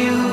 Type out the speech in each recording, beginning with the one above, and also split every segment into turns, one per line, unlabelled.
Jusqu'à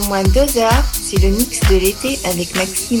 en moins deux heures, c'est le mix de l'été avec Maxime.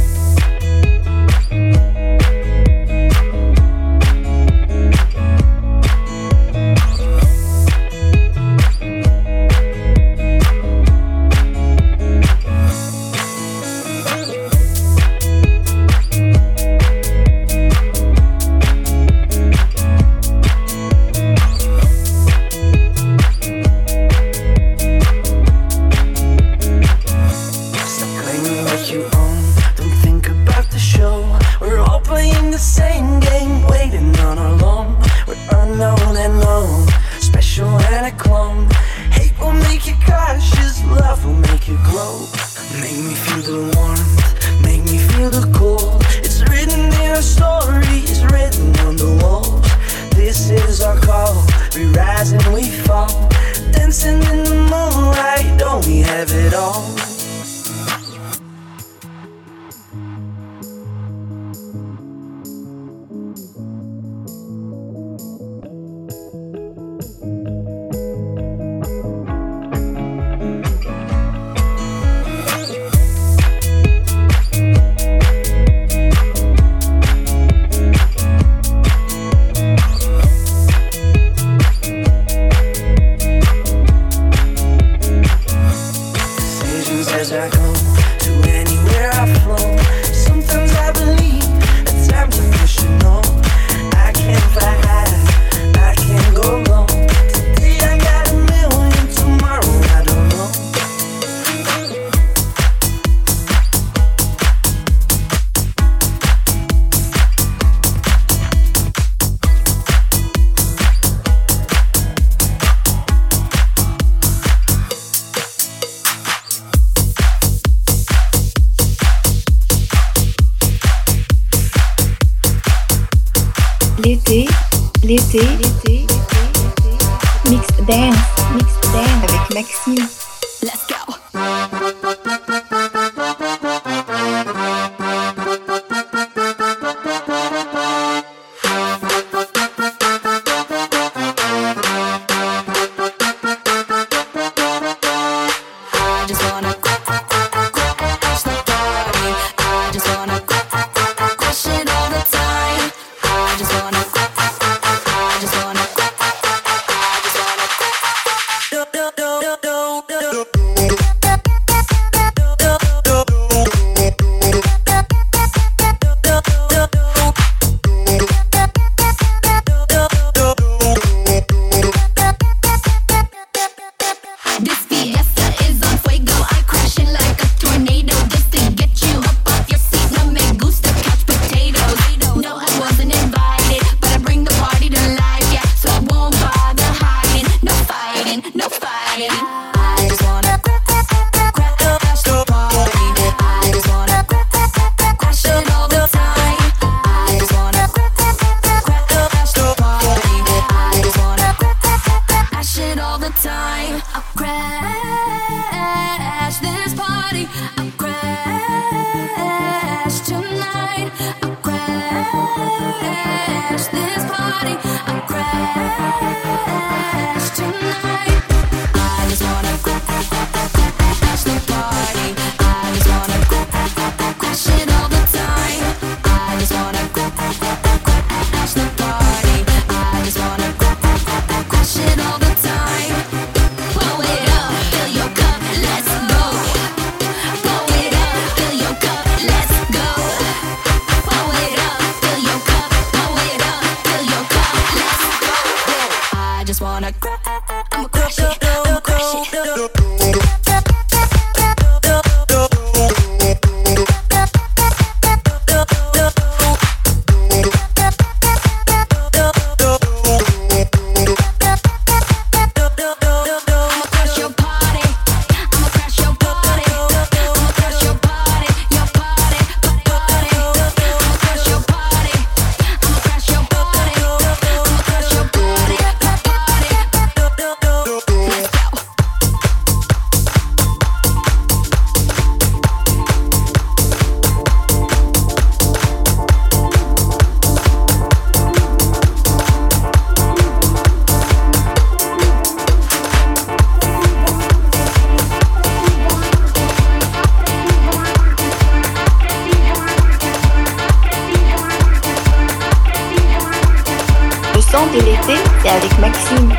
de l'été, c'est avec Maxime.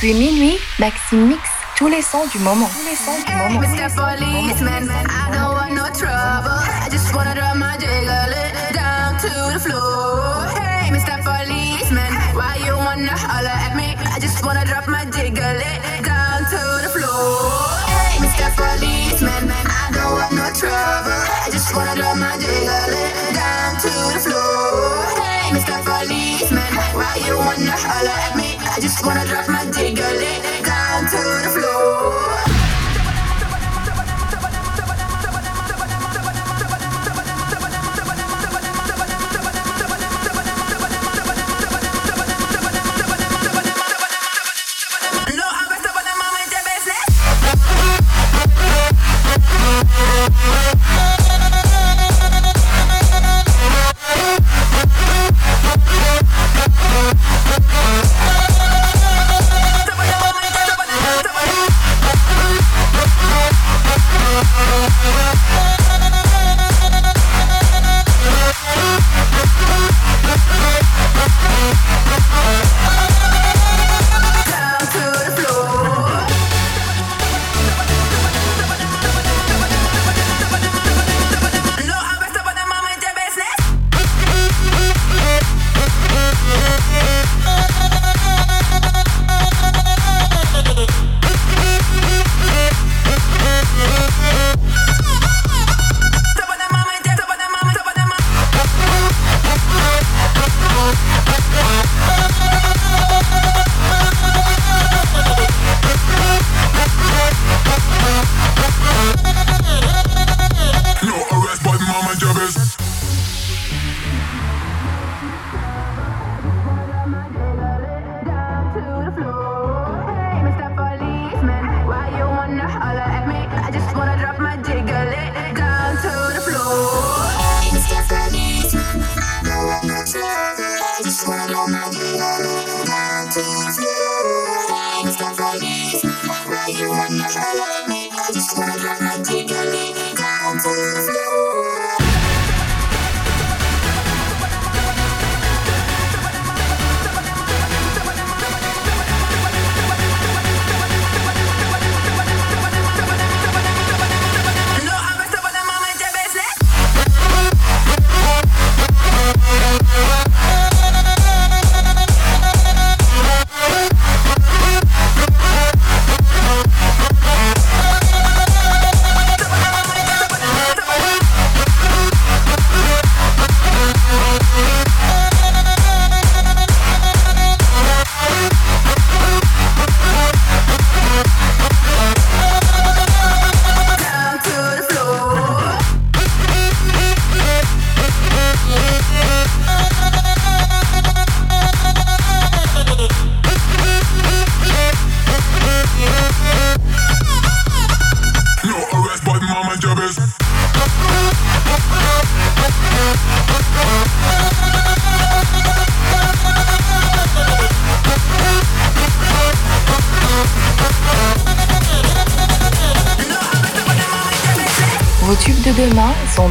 Depuis minuit, Maxi mixe tous les sons du moment. Tous les sons du moment.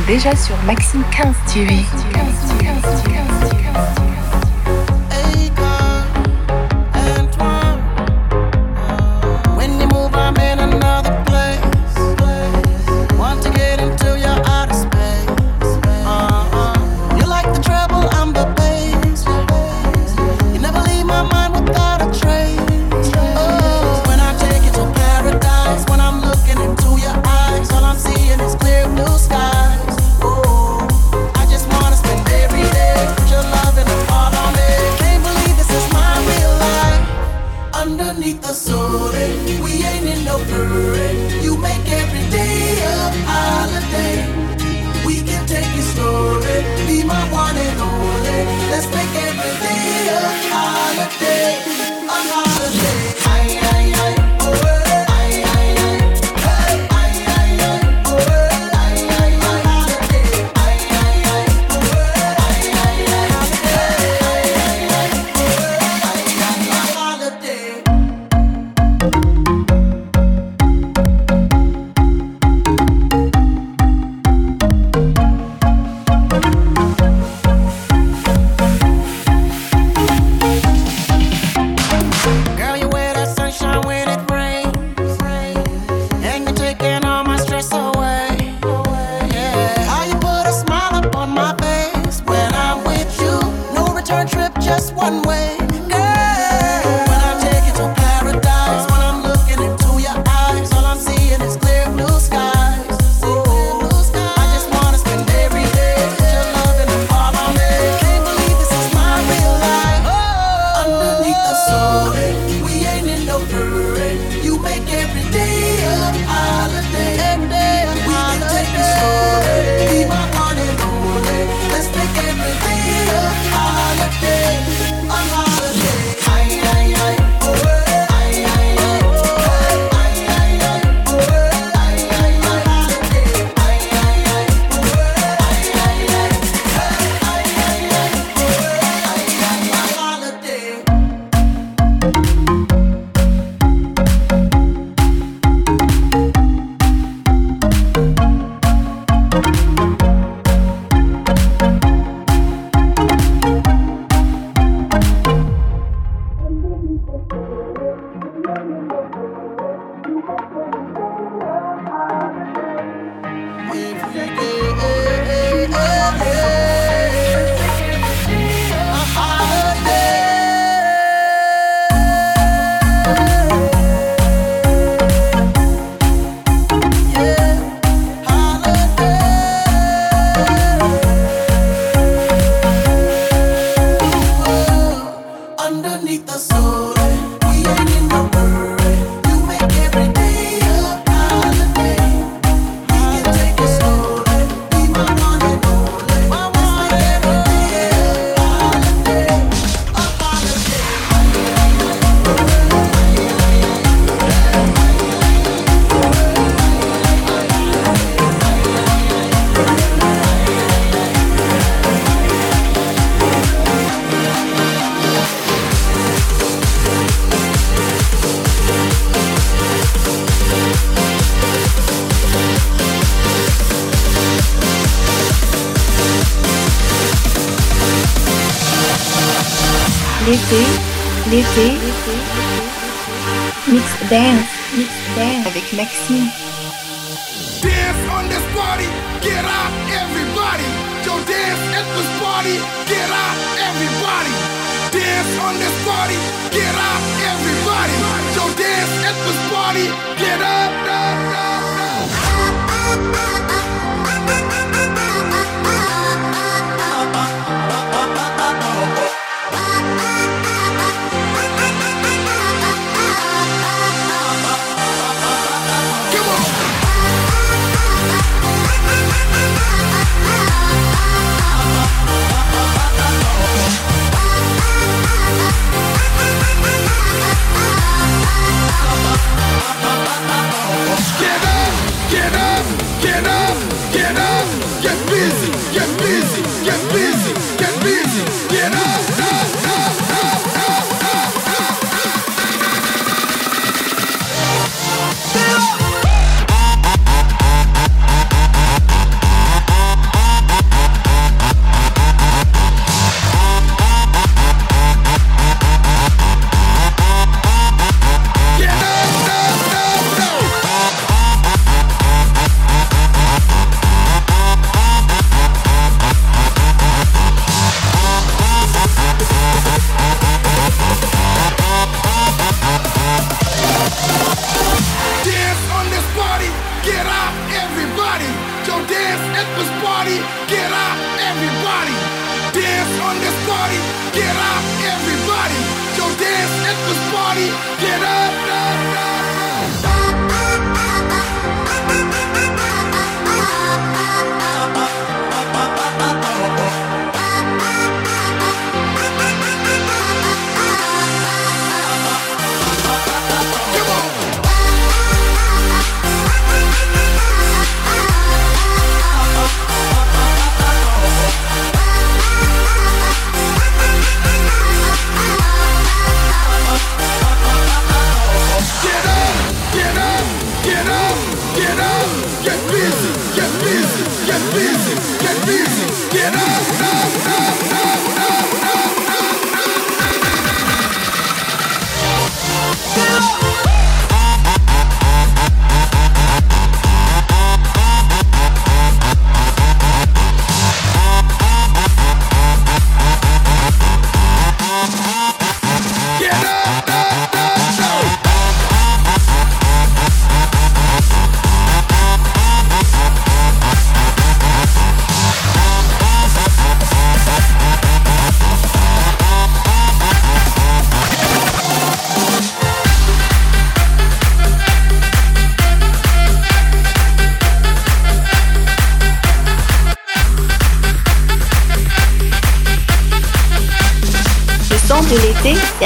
Déjà sur Maxime 15 TV.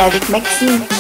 Avec Maxime.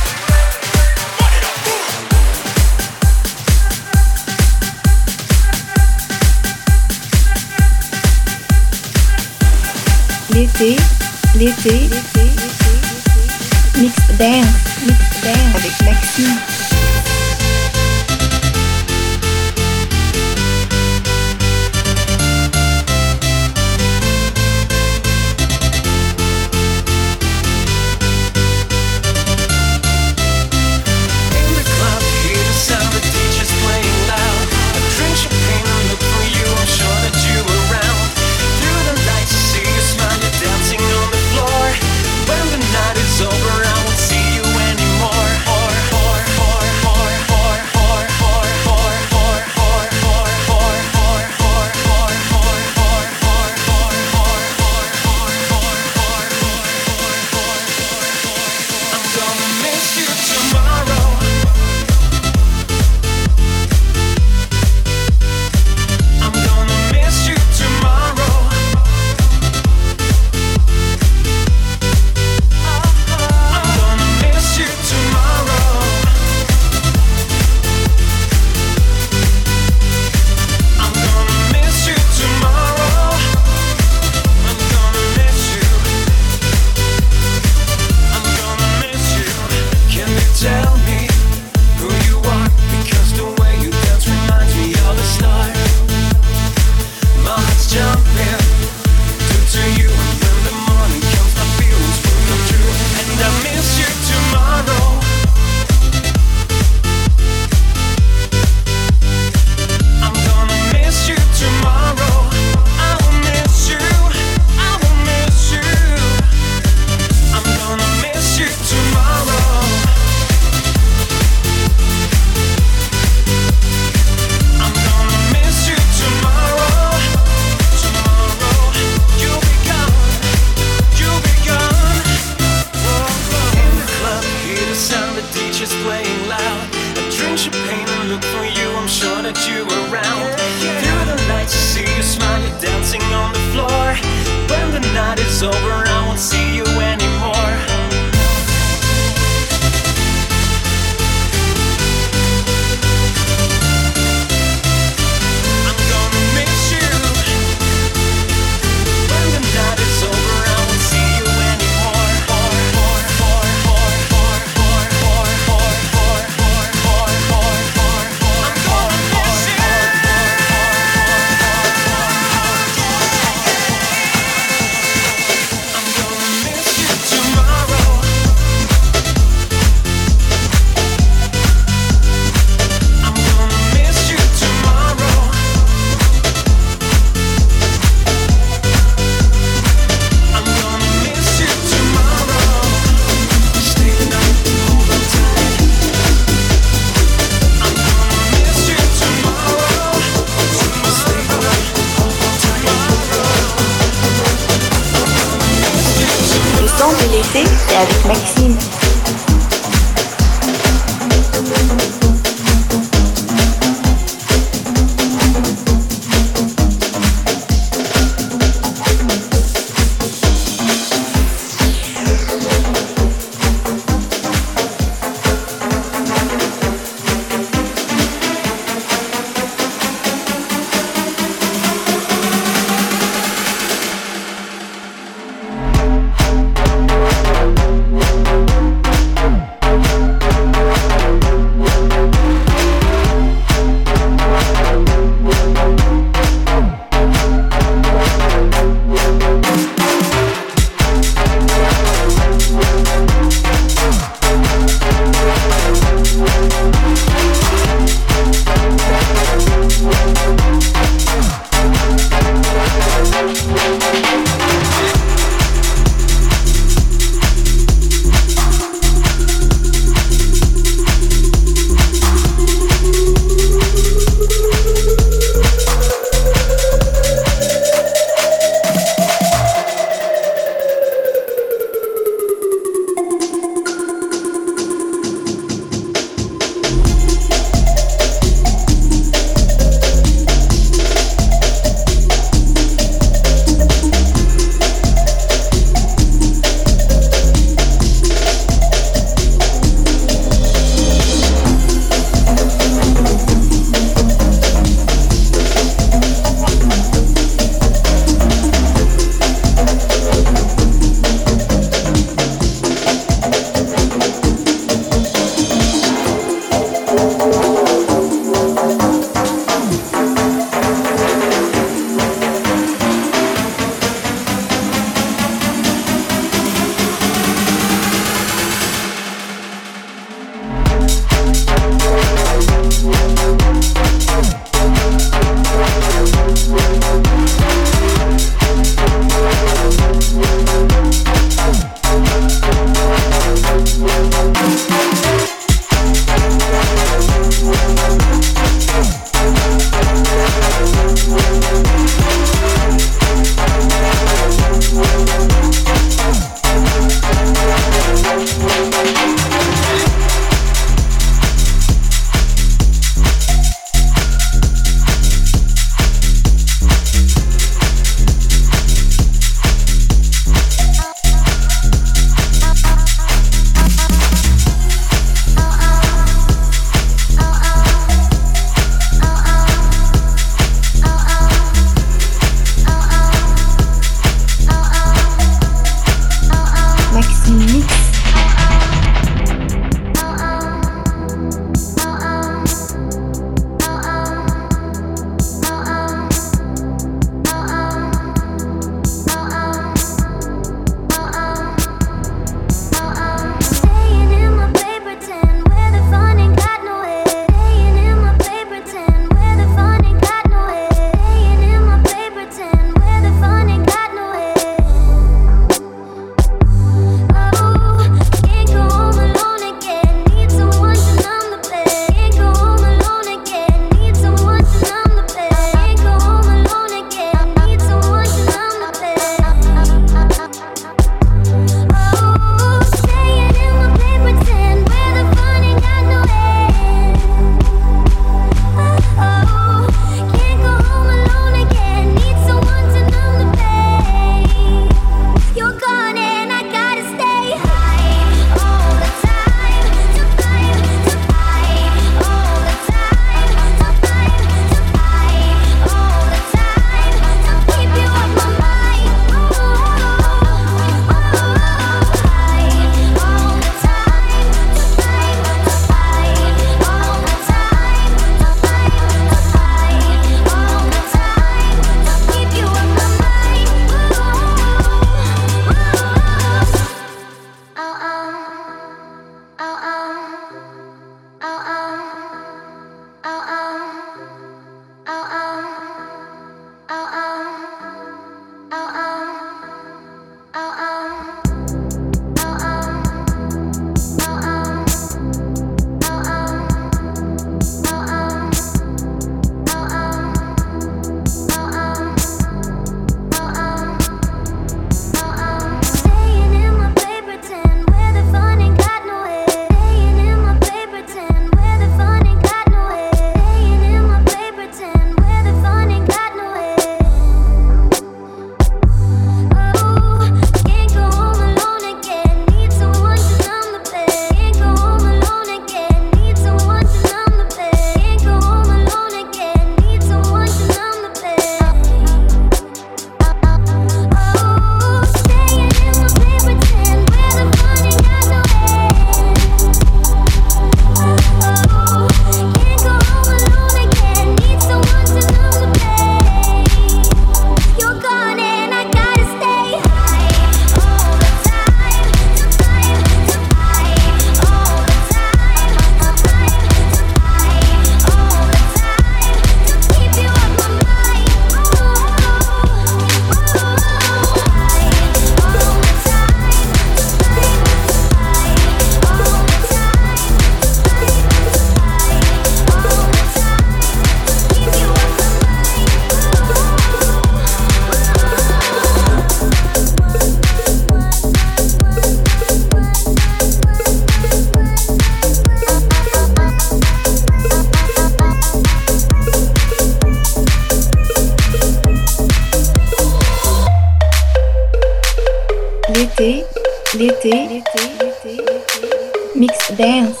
Dance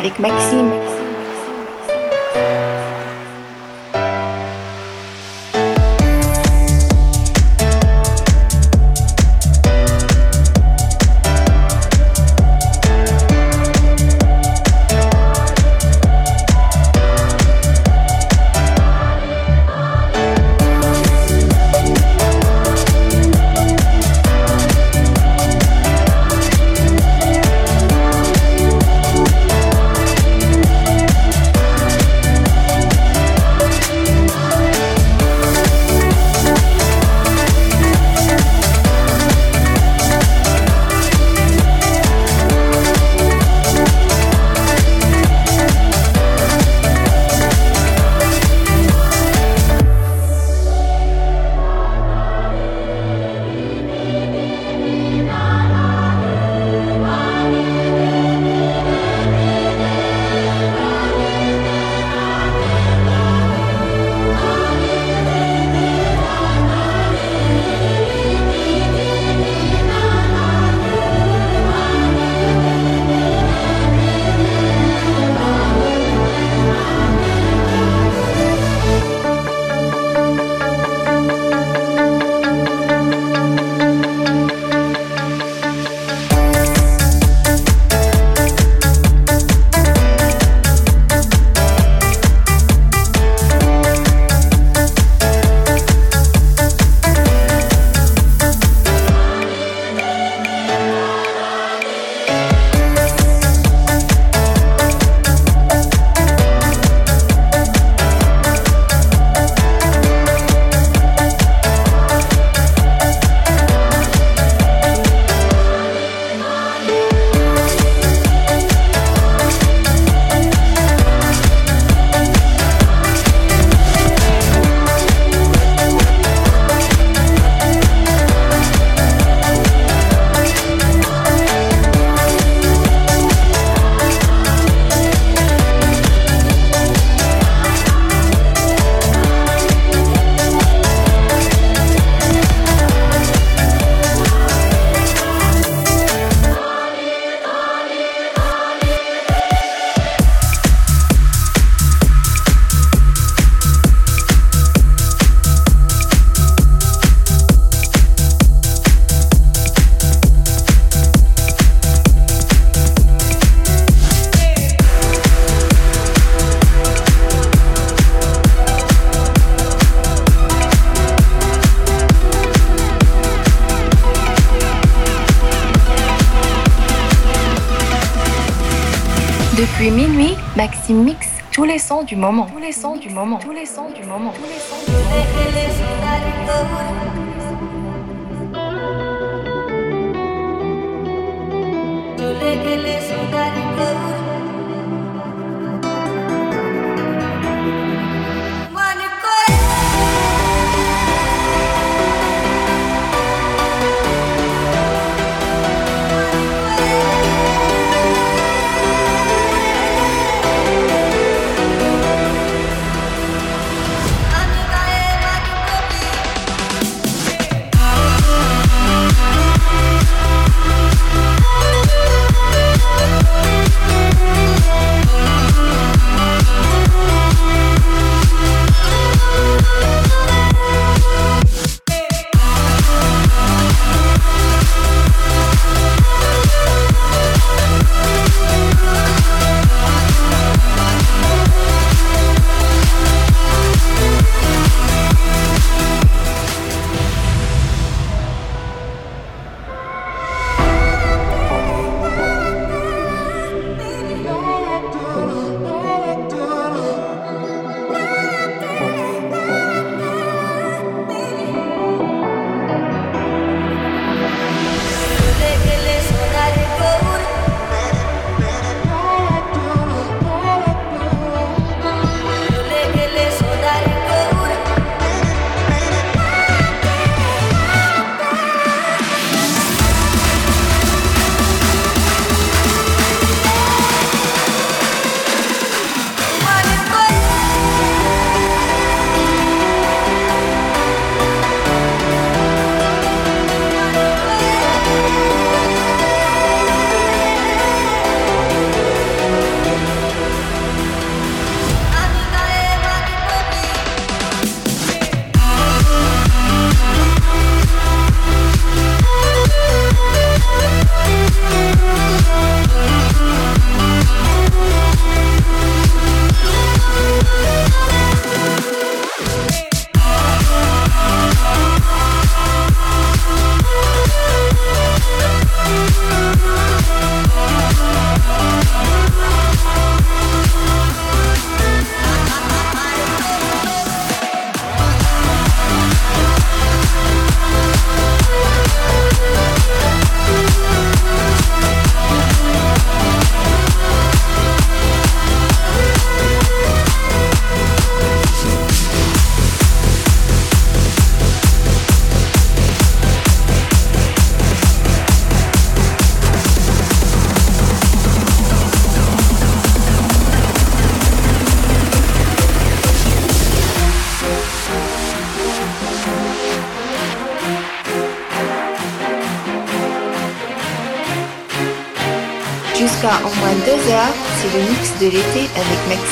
avec Maxime.
Du moment. Tous les sons du moment. Tous les c'est le mix de l'été avec Maxime.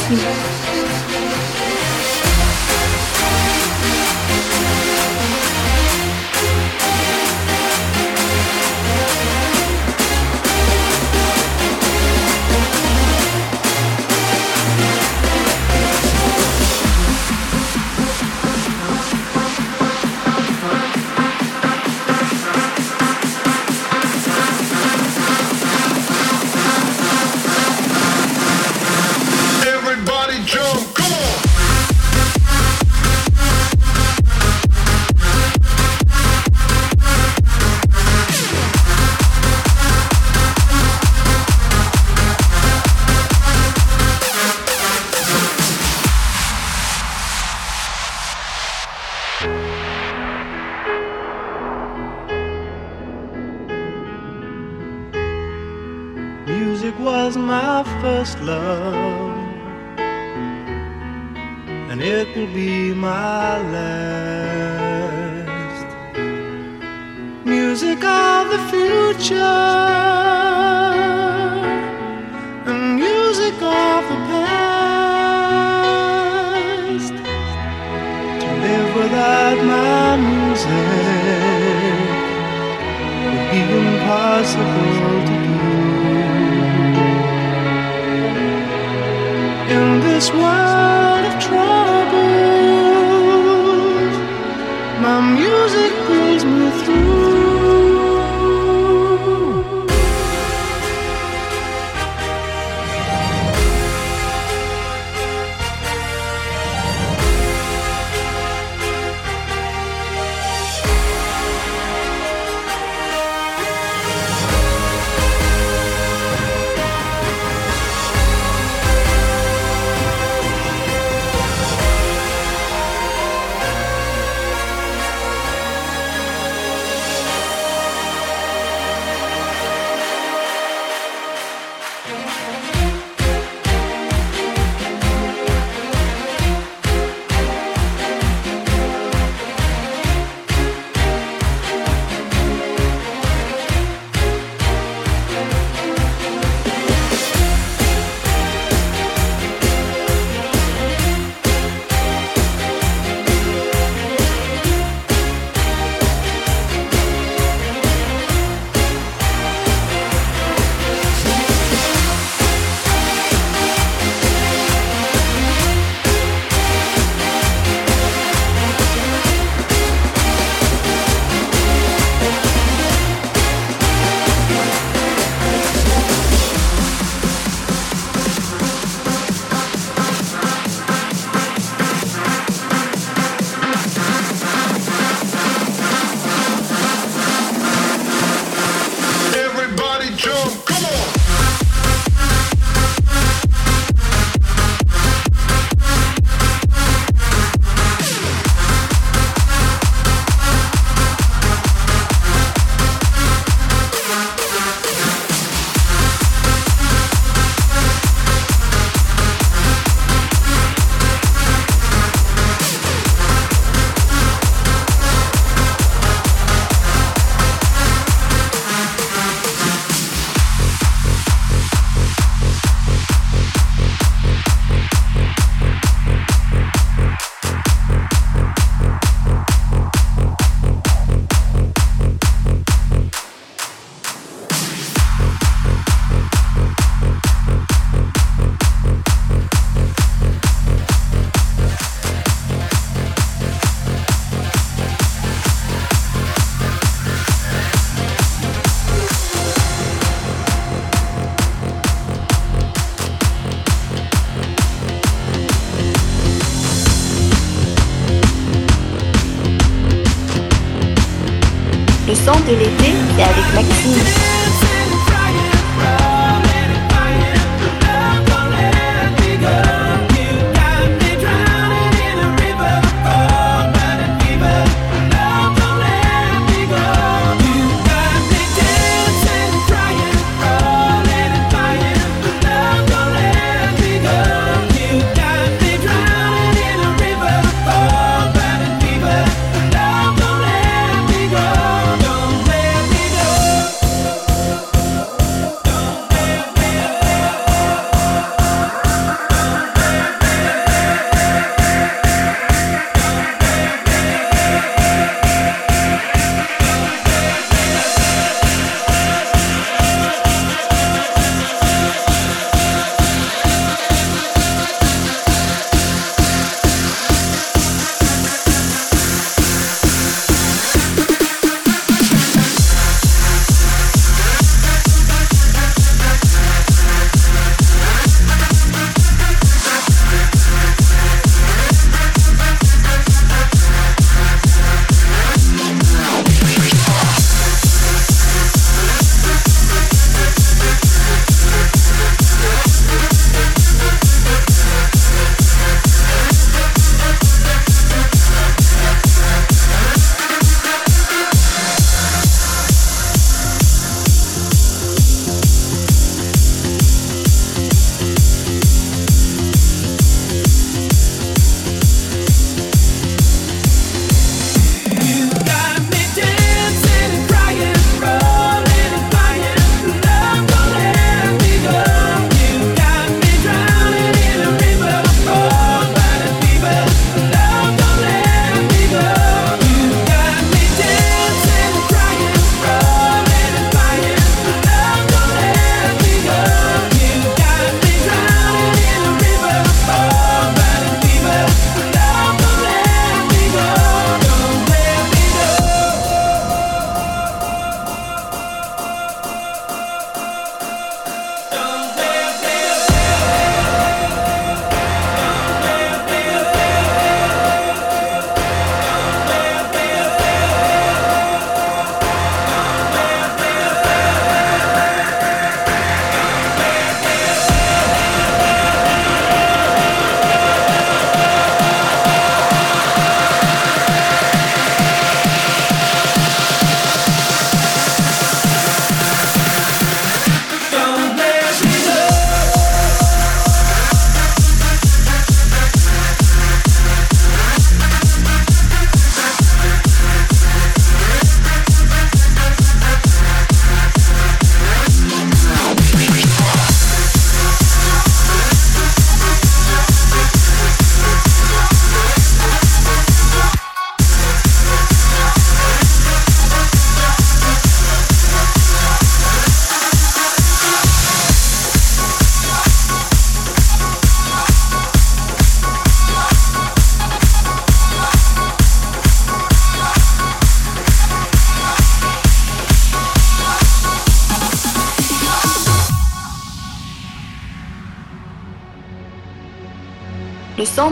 this
world
of
trouble.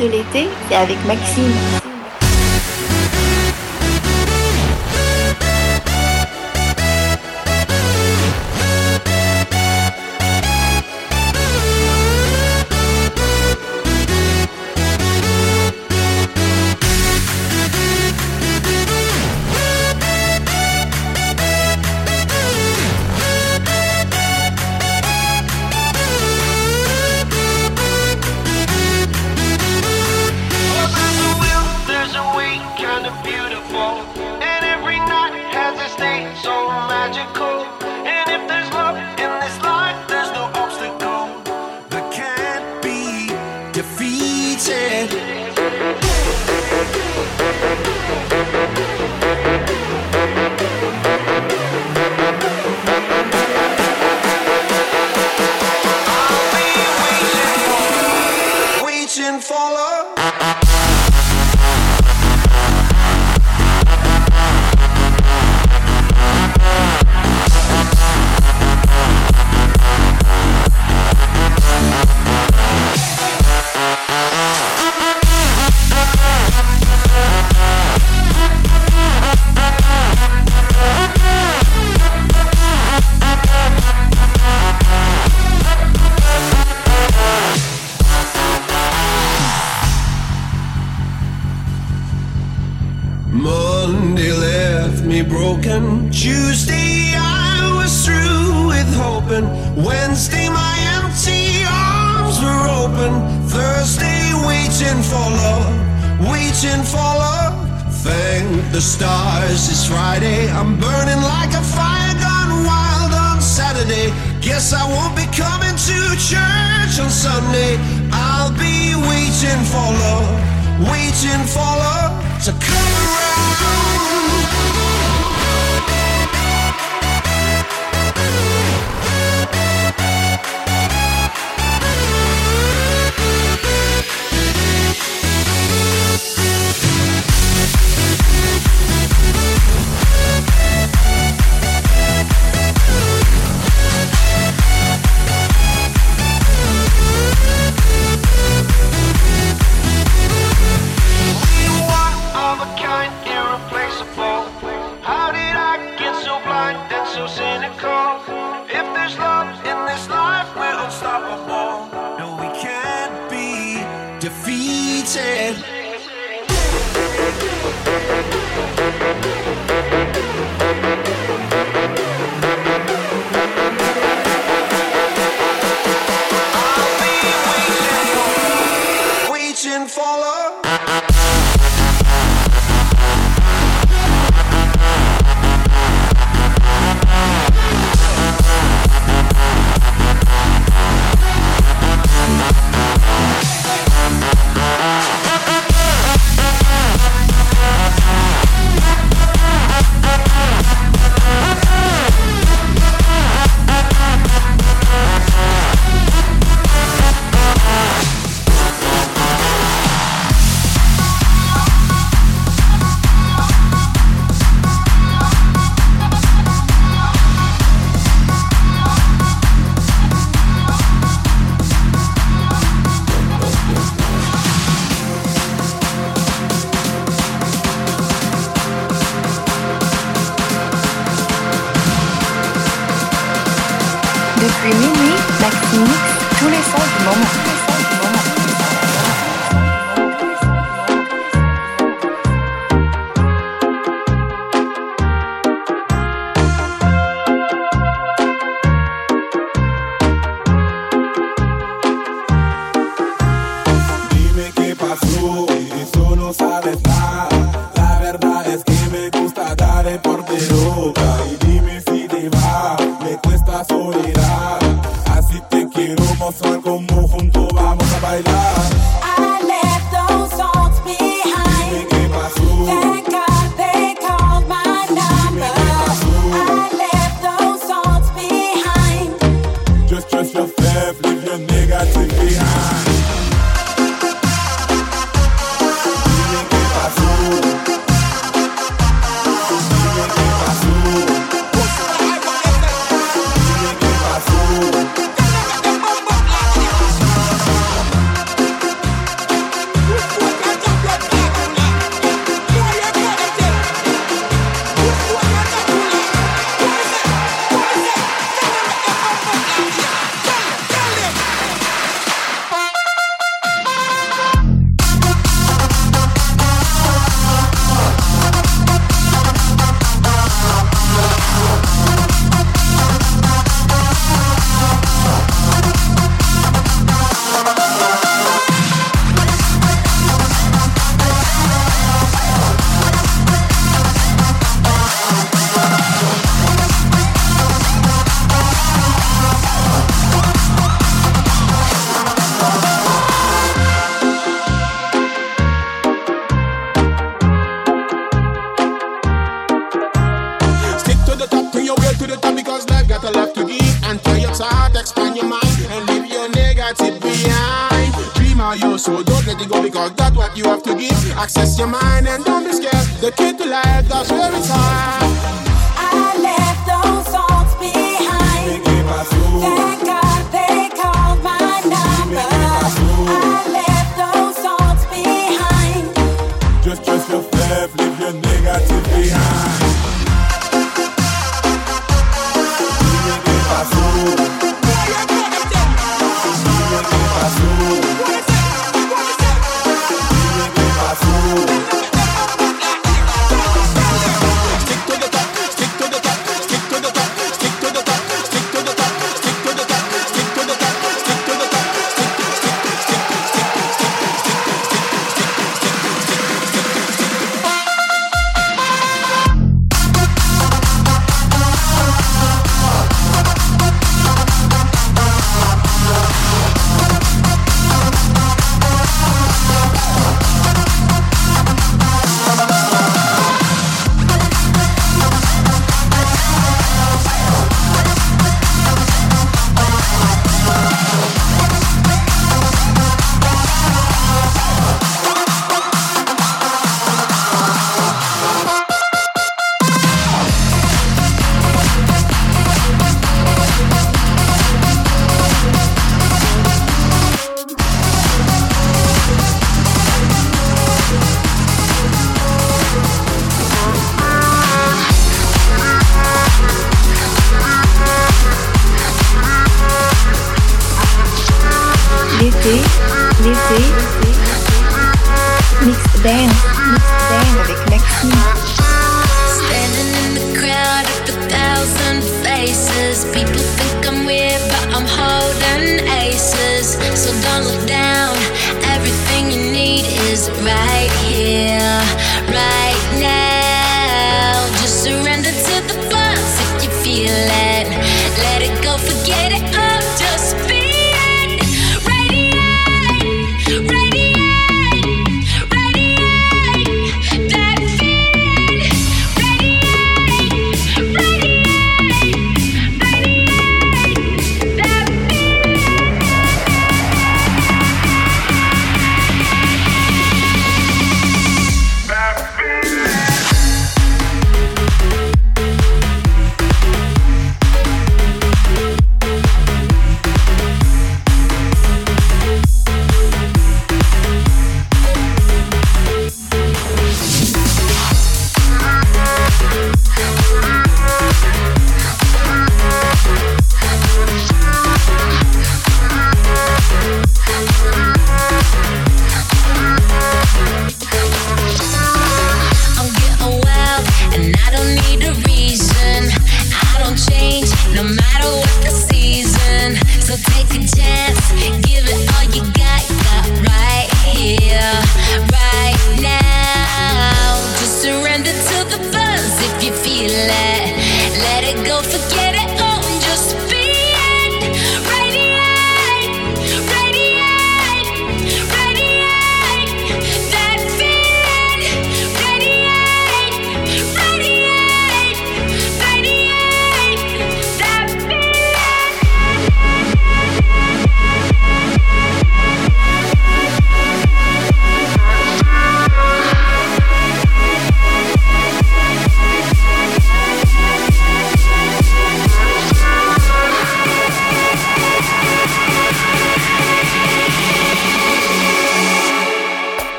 De l'été, c'est avec Maxime.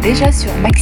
Déjà sur Maxime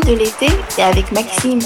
de l'été et avec Maxime.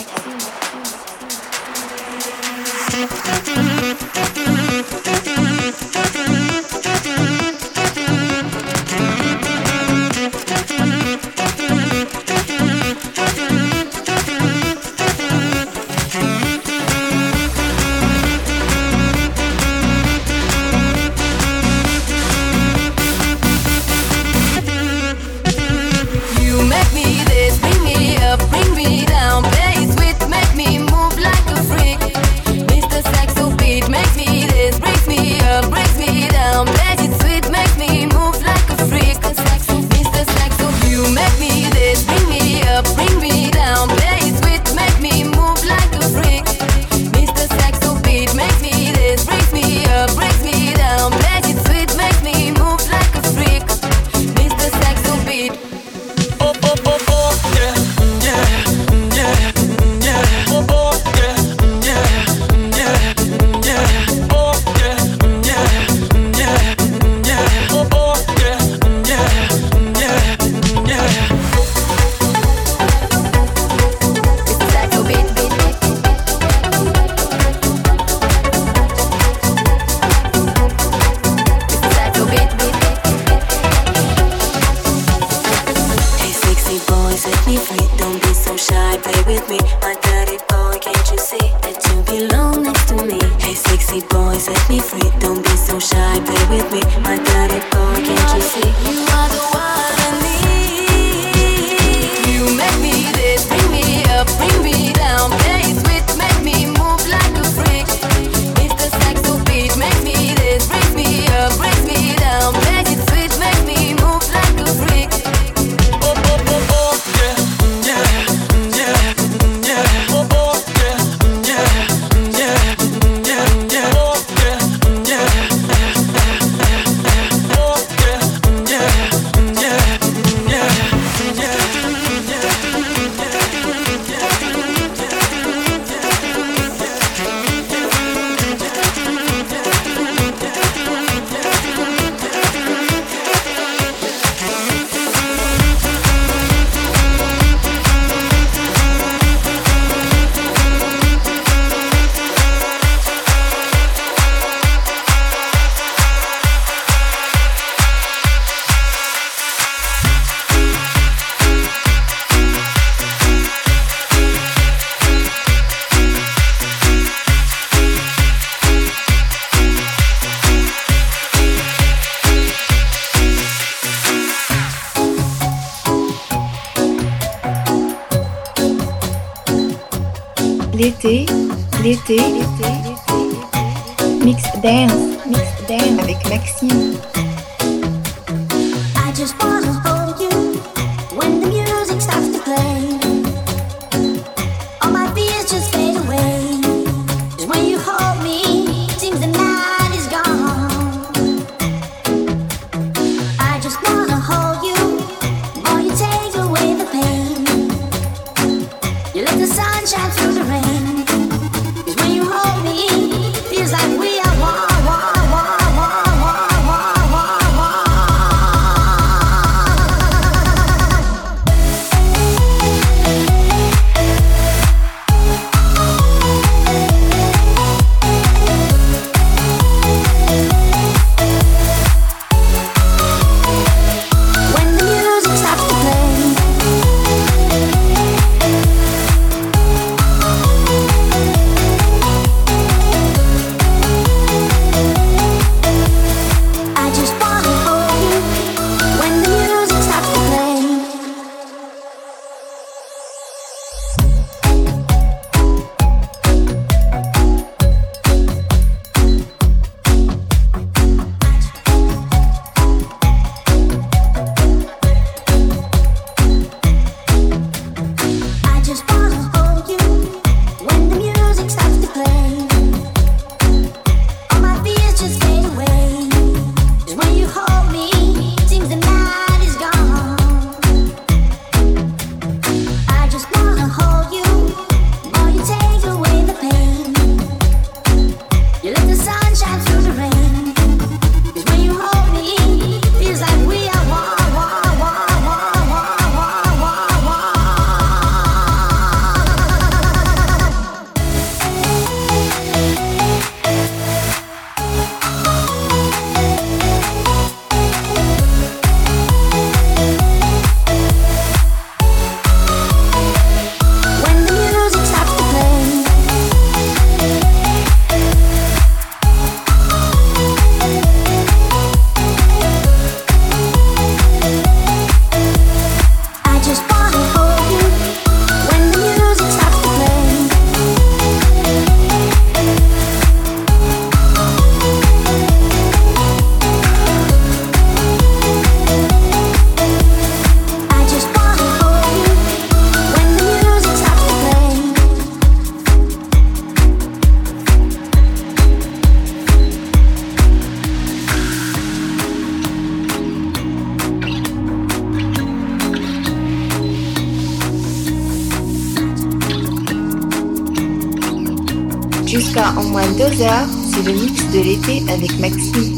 Ben, en moins de deux heures, c'est le mix de l'été avec Maxime.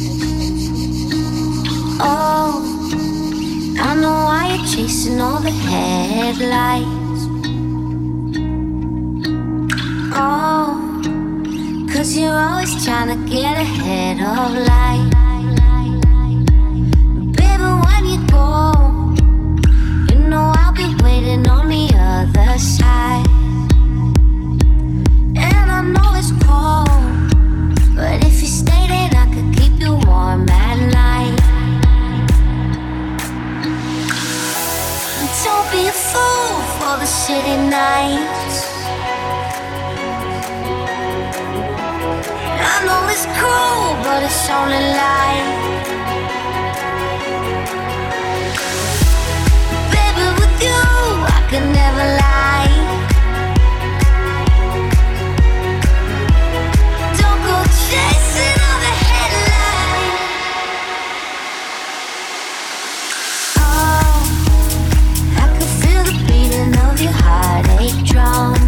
Oh, I know why you're chasing all the headlights. Oh, cause you're always trying to get ahead of life. Baby, when you go, you know I'll be waiting on the other side. Know but if you stay, then I could keep you warm at night. Don't be a fool for the city nights. I know it's cruel, but it's only light. Baby, with you, I could never heartache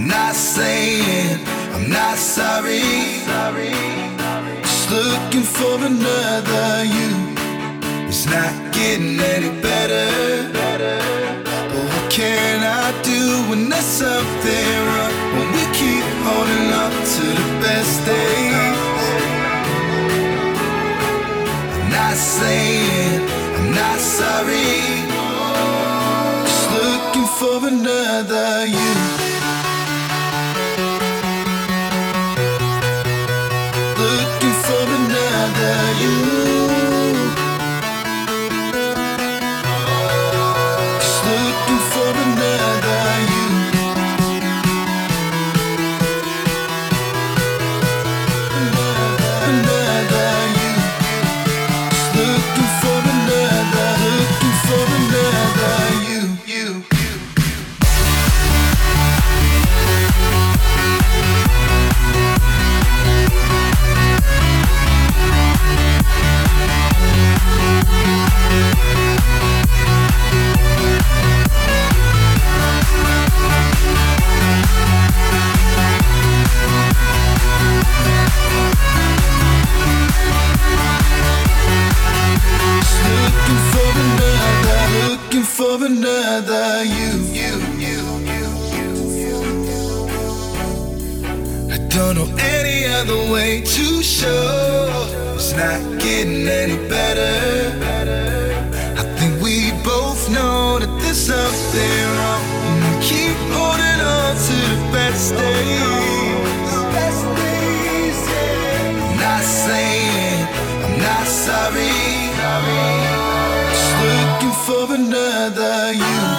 I'm
not saying I'm not sorry. Just looking for another you. It's not getting any better. But what can I do when there's something wrong? When we keep holding on to the best days. I'm not saying I'm not sorry. Just looking for another you. Any other way to show it's not getting any better. I think we both know that there's something wrong. Keep holding on to the best days. I'm not saying I'm not sorry. Just looking for another you.